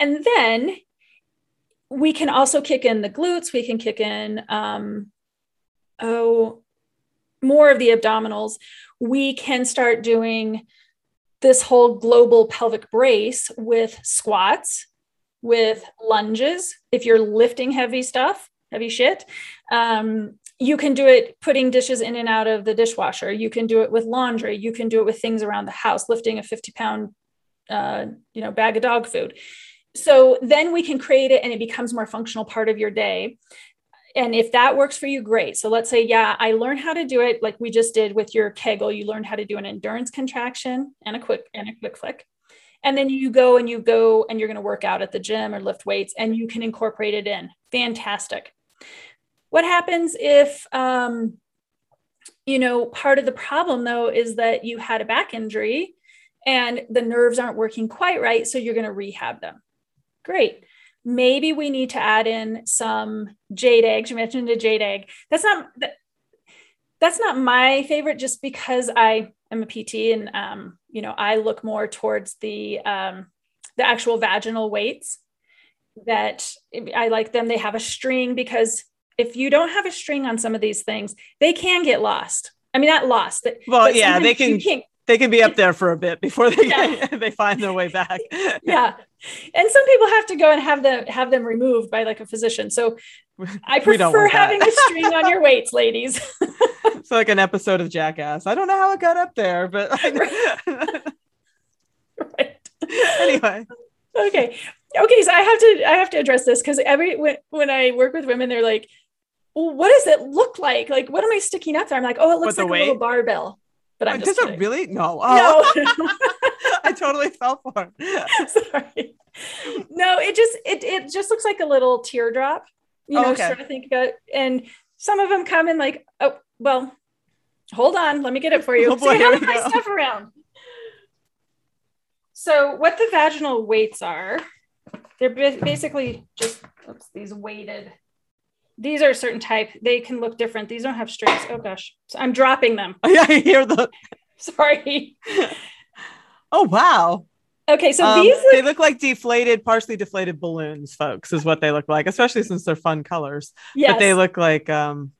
And then we can also kick in the glutes. We can kick in, um, oh, more of the abdominals. We can start doing this whole global pelvic brace with squats, with lunges. If you're lifting heavy stuff, heavy shit, um, you can do it putting dishes in and out of the dishwasher. You can do it with laundry. You can do it with things around the house, lifting a 50 pound, uh, you know, bag of dog food so then we can create it and it becomes more functional part of your day. And if that works for you great. So let's say yeah i learned how to do it like we just did with your kegel. You learned how to do an endurance contraction and a quick and a quick flick. And then you go and you go and you're going to work out at the gym or lift weights and you can incorporate it in. Fantastic. What happens if um, you know part of the problem though is that you had a back injury and the nerves aren't working quite right so you're going to rehab them Great. Maybe we need to add in some jade eggs. You mentioned a jade egg. That's not that, that's not my favorite just because I am a PT and um, you know I look more towards the um, the actual vaginal weights that I like them. They have a string because if you don't have a string on some of these things, they can get lost. I mean, not lost. Well, yeah, they can they can be up there for a bit before they yeah. they find their way back. yeah. And some people have to go and have them have them removed by like a physician. So I prefer having a string on your weights, ladies. it's like an episode of Jackass. I don't know how it got up there, but right. right. Anyway. Okay. Okay, so I have to I have to address this because every when, when I work with women, they're like, well, what does it look like? Like, what am I sticking up there? I'm like, oh, it looks like weight? a little barbell. But I'm uh, Does just it really? No. Oh. No. I totally fell for it. Sorry. No, it just it it just looks like a little teardrop. You oh, know, okay. sort of think about and some of them come in like, oh, well, hold on, let me get it for you. Oh, boy, so you have my stuff around. So what the vaginal weights are, they're basically just oops, these weighted these are a certain type. They can look different. These don't have strings. Oh gosh. So I'm dropping them. Yeah, I hear the sorry. oh wow. Okay, so um, these look- they look like deflated, partially deflated balloons, folks, is what they look like, especially since they're fun colors. Yes. But they look like um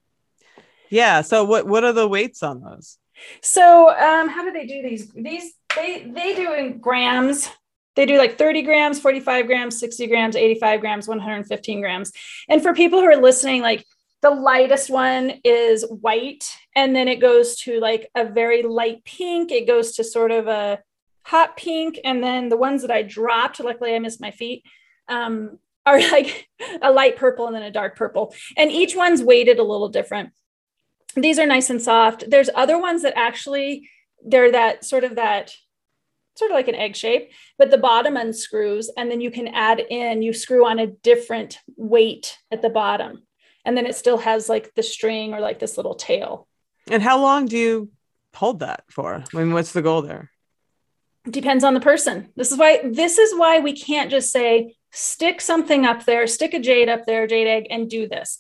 yeah. So what what are the weights on those? So um how do they do these? These they they do in grams they do like 30 grams, 45 grams, 60 grams, 85 grams, 115 grams. And for people who are listening, like the lightest one is white, and then it goes to like a very light pink. It goes to sort of a hot pink. And then the ones that I dropped, luckily I missed my feet, um, are like a light purple and then a dark purple. And each one's weighted a little different. these are nice and soft. There's other ones that actually they're that sort of that sort of like an egg shape, but the bottom unscrews and then you can add in, you screw on a different weight at the bottom. And then it still has like the string or like this little tail. And how long do you hold that for? I mean, what's the goal there? Depends on the person. This is why this is why we can't just say stick something up there, stick a jade up there, jade egg, and do this.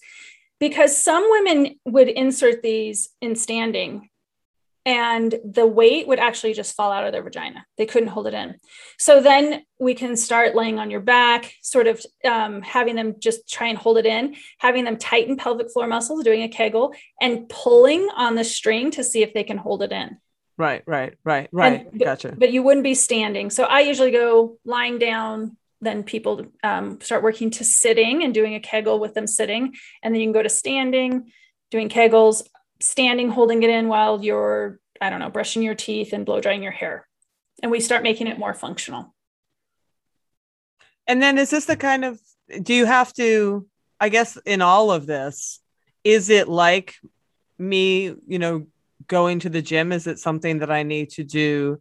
Because some women would insert these in standing and the weight would actually just fall out of their vagina. They couldn't hold it in. So then we can start laying on your back, sort of um, having them just try and hold it in, having them tighten pelvic floor muscles, doing a kegel, and pulling on the string to see if they can hold it in. Right, right, right, right. And, but, gotcha. But you wouldn't be standing. So I usually go lying down. Then people um, start working to sitting and doing a kegel with them sitting. And then you can go to standing, doing kegels standing holding it in while you're i don't know brushing your teeth and blow drying your hair. And we start making it more functional. And then is this the kind of do you have to i guess in all of this is it like me you know going to the gym? Is it something that i need to do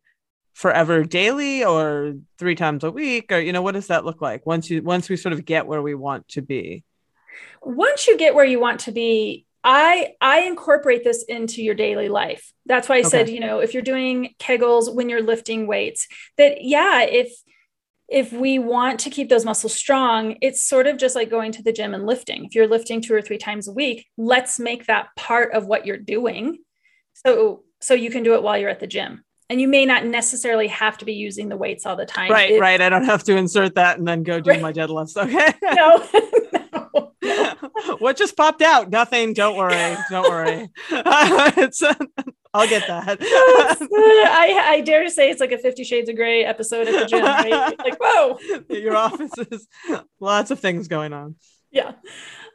forever daily or three times a week? Or you know what does that look like once you once we sort of get where we want to be? Once you get where you want to be I I incorporate this into your daily life. That's why I okay. said, you know, if you're doing kegels when you're lifting weights, that yeah, if if we want to keep those muscles strong, it's sort of just like going to the gym and lifting. If you're lifting two or three times a week, let's make that part of what you're doing. So so you can do it while you're at the gym. And you may not necessarily have to be using the weights all the time. Right, it, right. I don't have to insert that and then go do right. my deadlifts. Okay. no, what just popped out? Nothing. Don't worry. Don't worry. it's, I'll get that. I, I dare to say it's like a Fifty Shades of Grey episode at the gym. Right? Like, whoa. Your office is lots of things going on. Yeah.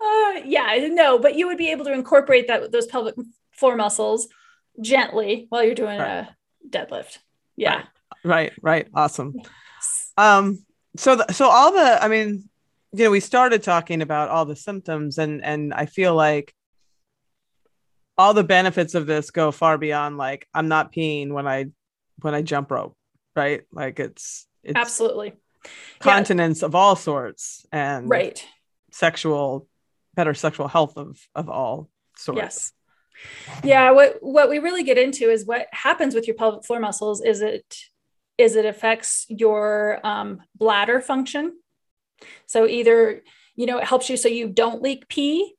Uh, yeah. No, but you would be able to incorporate that those pelvic floor muscles gently while you're doing right. a deadlift. Yeah. Right. Right. right. Awesome. Um. So, the, so all the, I mean, you know we started talking about all the symptoms and and i feel like all the benefits of this go far beyond like i'm not peeing when i when i jump rope right? Like it's it's absolutely. Continence yeah. of all sorts and right. sexual better sexual health of of all sorts. Yes. Yeah what what we really get into is what happens with your pelvic floor muscles is it is it affects your um, bladder function so either, you know, it helps you so you don't leak pee,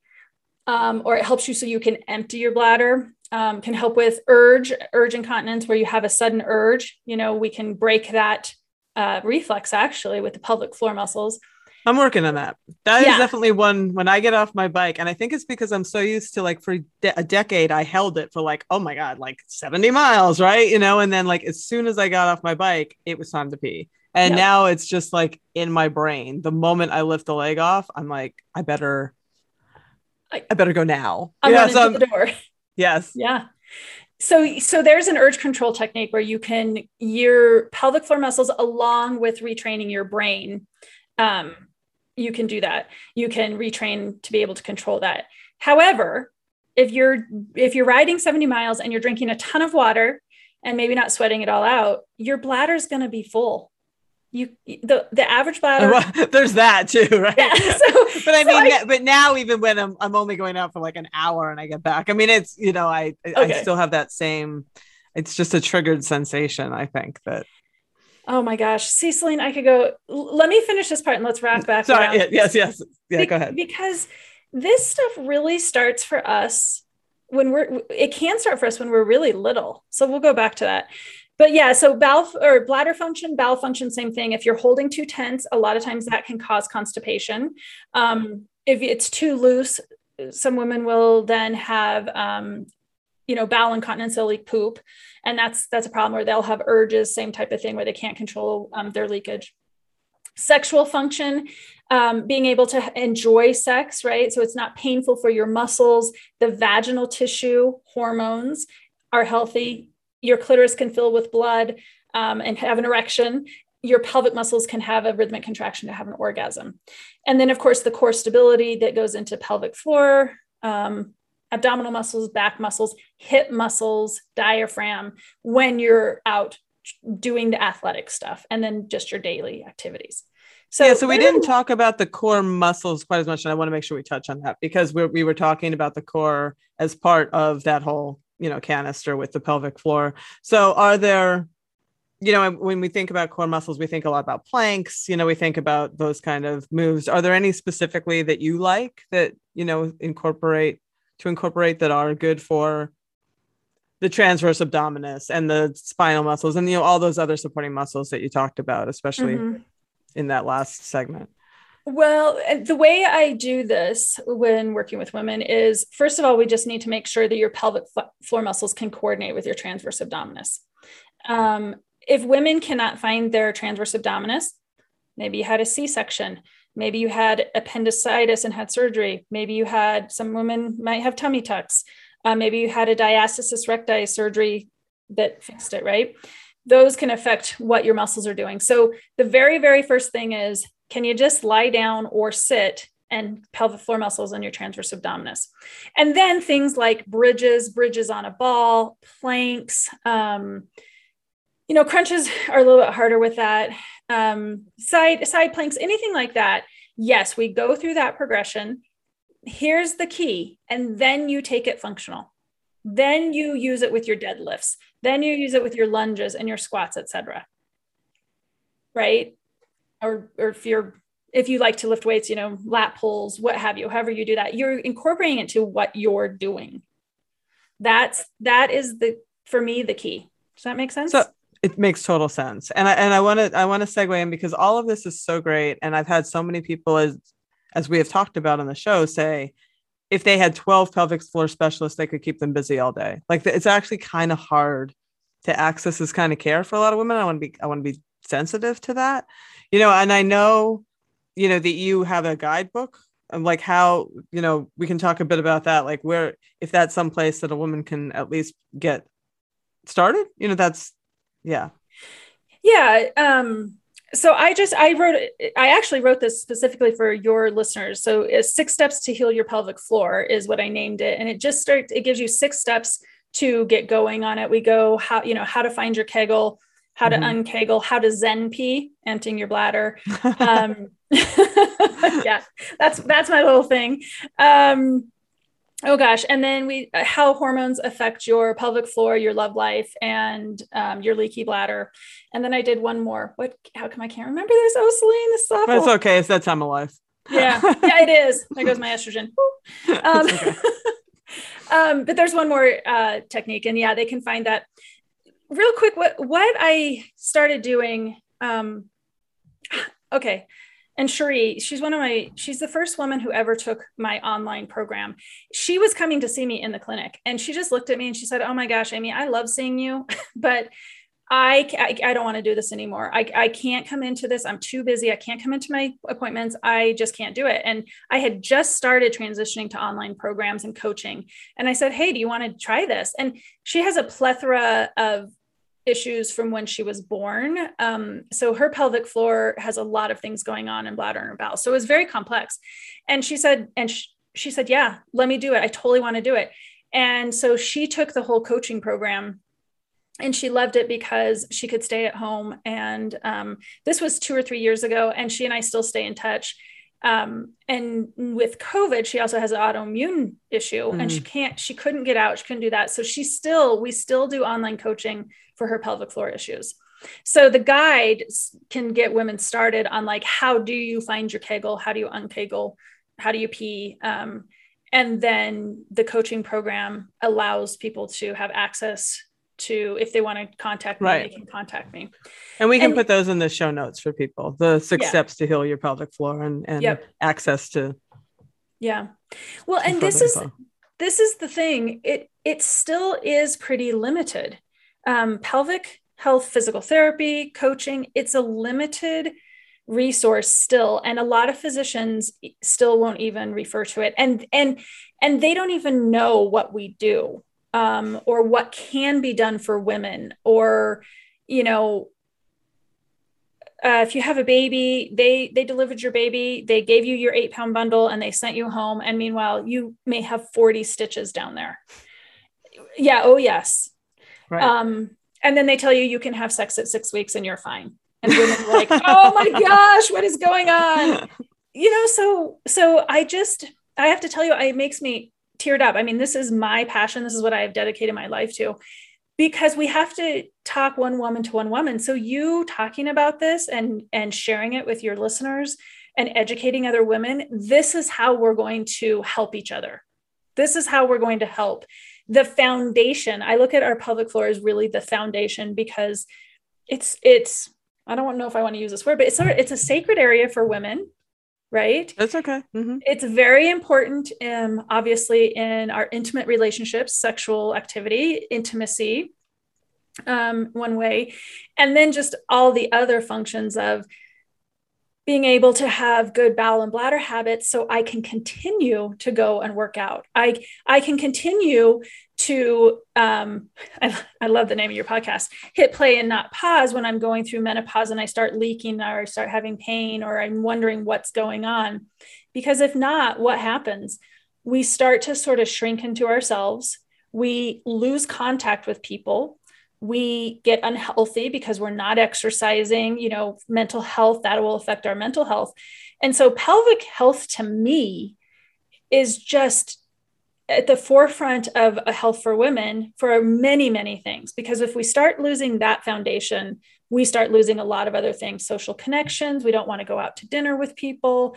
um, or it helps you so you can empty your bladder. Um, can help with urge, urge incontinence, where you have a sudden urge. You know, we can break that uh, reflex actually with the pelvic floor muscles. I'm working on that. That yeah. is definitely one when I get off my bike. And I think it's because I'm so used to like for de- a decade, I held it for like, oh my God, like 70 miles, right? You know, and then like as soon as I got off my bike, it was time to pee. And now it's just like in my brain. The moment I lift the leg off, I'm like, I better, I, I better go now. I'm yeah, so the door. Yes. Yeah. So, so there's an urge control technique where you can your pelvic floor muscles along with retraining your brain. Um, you can do that. You can retrain to be able to control that. However, if you're if you're riding 70 miles and you're drinking a ton of water and maybe not sweating it all out, your bladder is going to be full you the the average bladder well, there's that too right? Yeah, so, but i mean I, but now even when I'm, I'm only going out for like an hour and i get back i mean it's you know i okay. i still have that same it's just a triggered sensation i think that oh my gosh. See Selene i could go let me finish this part and let's wrap back sorry yes yes. Yeah Be- go ahead. because this stuff really starts for us when we're it can start for us when we're really little. So we'll go back to that but yeah, so bowel or bladder function, bowel function, same thing. If you're holding too tense, a lot of times that can cause constipation. Um, if it's too loose, some women will then have, um, you know, bowel incontinence, they'll leak poop, and that's that's a problem where they'll have urges, same type of thing where they can't control um, their leakage. Sexual function, um, being able to enjoy sex, right? So it's not painful for your muscles. The vaginal tissue, hormones are healthy your clitoris can fill with blood um, and have an erection. Your pelvic muscles can have a rhythmic contraction to have an orgasm. And then of course the core stability that goes into pelvic floor um, abdominal muscles, back muscles, hip muscles, diaphragm when you're out doing the athletic stuff and then just your daily activities. So yeah, so we didn't talk about the core muscles quite as much, and I want to make sure we touch on that because we we were talking about the core as part of that whole you know canister with the pelvic floor. So are there, you know, when we think about core muscles, we think a lot about planks. You know, we think about those kind of moves. Are there any specifically that you like that you know incorporate to incorporate that are good for the transverse abdominis and the spinal muscles and you know all those other supporting muscles that you talked about, especially. Mm-hmm in that last segment? Well, the way I do this when working with women is first of all, we just need to make sure that your pelvic floor muscles can coordinate with your transverse abdominis. Um, if women cannot find their transverse abdominis, maybe you had a C section, maybe you had appendicitis and had surgery, maybe you had some women might have tummy tucks, uh, maybe you had a diastasis recti surgery that fixed it, right? those can affect what your muscles are doing. So the very, very first thing is can you just lie down or sit and pelvic floor muscles on your transverse abdominis? And then things like bridges, bridges on a ball, planks, um, you know, crunches are a little bit harder with that. Um, side side planks, anything like that. Yes, we go through that progression. Here's the key, and then you take it functional. Then you use it with your deadlifts. Then you use it with your lunges and your squats, etc. Right? Or, or if you're if you like to lift weights, you know, lat pulls, what have you, however you do that, you're incorporating it to what you're doing. That's that is the for me the key. Does that make sense? So it makes total sense. And I and I want to I want to segue in because all of this is so great. And I've had so many people as as we have talked about on the show say, if they had 12 pelvic floor specialists, they could keep them busy all day. Like it's actually kind of hard to access this kind of care for a lot of women. I want to be I want to be sensitive to that. You know, and I know, you know, that you have a guidebook and like how, you know, we can talk a bit about that, like where if that's some place that a woman can at least get started, you know, that's yeah. Yeah. Um so i just i wrote i actually wrote this specifically for your listeners so six steps to heal your pelvic floor is what i named it and it just starts it gives you six steps to get going on it we go how you know how to find your kegel how to mm-hmm. unkegel how to zen pee emptying your bladder. Um, yeah that's that's my little thing. Um, oh gosh and then we uh, how hormones affect your pelvic floor your love life and um, your leaky bladder. And then i did one more. What how come i can't remember this? Oh Selene this is awful. it's okay it's that time of life. Yeah yeah it is. There goes my estrogen. Um, okay. um, but there's one more uh, technique and yeah they can find that real quick what what i started doing um, okay and Cherie, she's one of my, she's the first woman who ever took my online program. She was coming to see me in the clinic and she just looked at me and she said, Oh my gosh, Amy, I love seeing you, but I, I, I don't want to do this anymore. I, I can't come into this. I'm too busy. I can't come into my appointments. I just can't do it. And I had just started transitioning to online programs and coaching. And I said, Hey, do you want to try this? And she has a plethora of issues from when she was born. Um, so her pelvic floor has a lot of things going on in bladder and her bowel. So it was very complex. And she said, and she, she said, yeah, let me do it. I totally want to do it. And so she took the whole coaching program and she loved it because she could stay at home. And um, this was two or three years ago, and she and I still stay in touch. Um, and with COVID, she also has an autoimmune issue, mm. and she mm. can't, she couldn't get out, she couldn't do that. So she still, we still do online coaching for her pelvic floor issues. So the guide can get women started on like how do you find your kegel, how do you unkegel, how do you pee, um, and then the coaching program allows people to have access to if they want to contact me right. they can contact me and we can and, put those in the show notes for people the six yeah. steps to heal your pelvic floor and, and yep. access to yeah well and this is this is the thing it it still is pretty limited um, pelvic health physical therapy coaching it's a limited resource still and a lot of physicians still won't even refer to it and and and they don't even know what we do um, or what can be done for women or you know uh, if you have a baby, they they delivered your baby, they gave you your eight pound bundle, and they sent you home. And meanwhile, you may have forty stitches down there. Yeah. Oh yes. Right. Um, and then they tell you you can have sex at six weeks and you're fine. And women are like, oh my gosh, what is going on? You know, so so I just I have to tell you, it makes me teared up. I mean, this is my passion. This is what I have dedicated my life to because we have to talk one woman to one woman so you talking about this and and sharing it with your listeners and educating other women this is how we're going to help each other this is how we're going to help the foundation i look at our pelvic floor as really the foundation because it's it's i don't know if i want to use this word but it's a, it's a sacred area for women right? That's okay. Mm-hmm. It's very important, um, obviously, in our intimate relationships, sexual activity, intimacy, um, one way, and then just all the other functions of being able to have good bowel and bladder habits so I can continue to go and work out. I I can continue to um, I, I love the name of your podcast hit play and not pause when i'm going through menopause and i start leaking or I start having pain or i'm wondering what's going on. Because if not what happens? We start to sort of shrink into ourselves. We lose contact with people we get unhealthy because we're not exercising you know mental health that will affect our mental health. And so pelvic health to me is just at the forefront of a health for women for many many things. Because if we start losing that foundation we start losing a lot of other things social connections. We don't want to go out to dinner with people.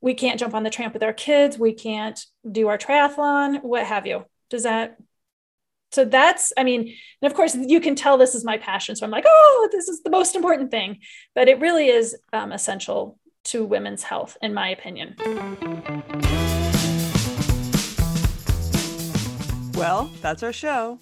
We can't jump on the tramp with our kids. We can't do our triathlon what have you. Does that so that's i mean and of course you can tell this is my passion so i'm like oh this is the most important thing but it really is um, essential to women's health in my opinion well, that's our show.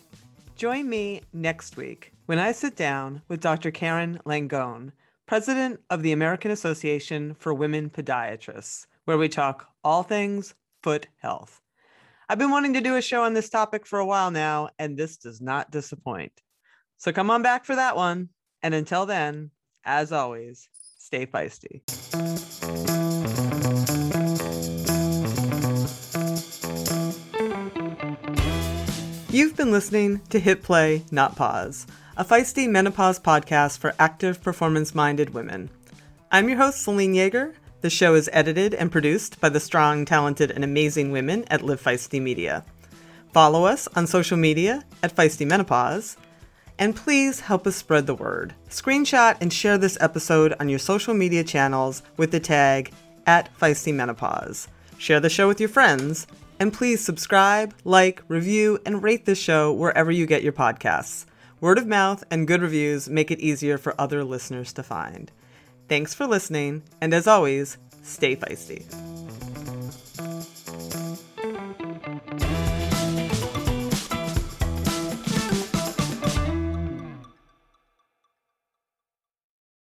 Join me next week when I sit down with Dr. Karen Langone, president of the American Association for Women Podiatrists, where we talk all things foot health. I've been wanting to do a show on this topic for a while now, and this does not disappoint. So come on back for that one. And until then, as always, stay feisty. You've been listening to Hit Play, Not Pause, a feisty menopause podcast for active, performance minded women. I'm your host, Selene Yeager. The show is edited and produced by the strong, talented, and amazing women at Live Feisty Media. Follow us on social media at Feisty Menopause. And please help us spread the word. Screenshot and share this episode on your social media channels with the tag at Feisty Menopause. Share the show with your friends and please subscribe, like, review, and rate this show wherever you get your podcasts. Word of mouth and good reviews make it easier for other listeners to find. Thanks for listening, and as always, stay feisty.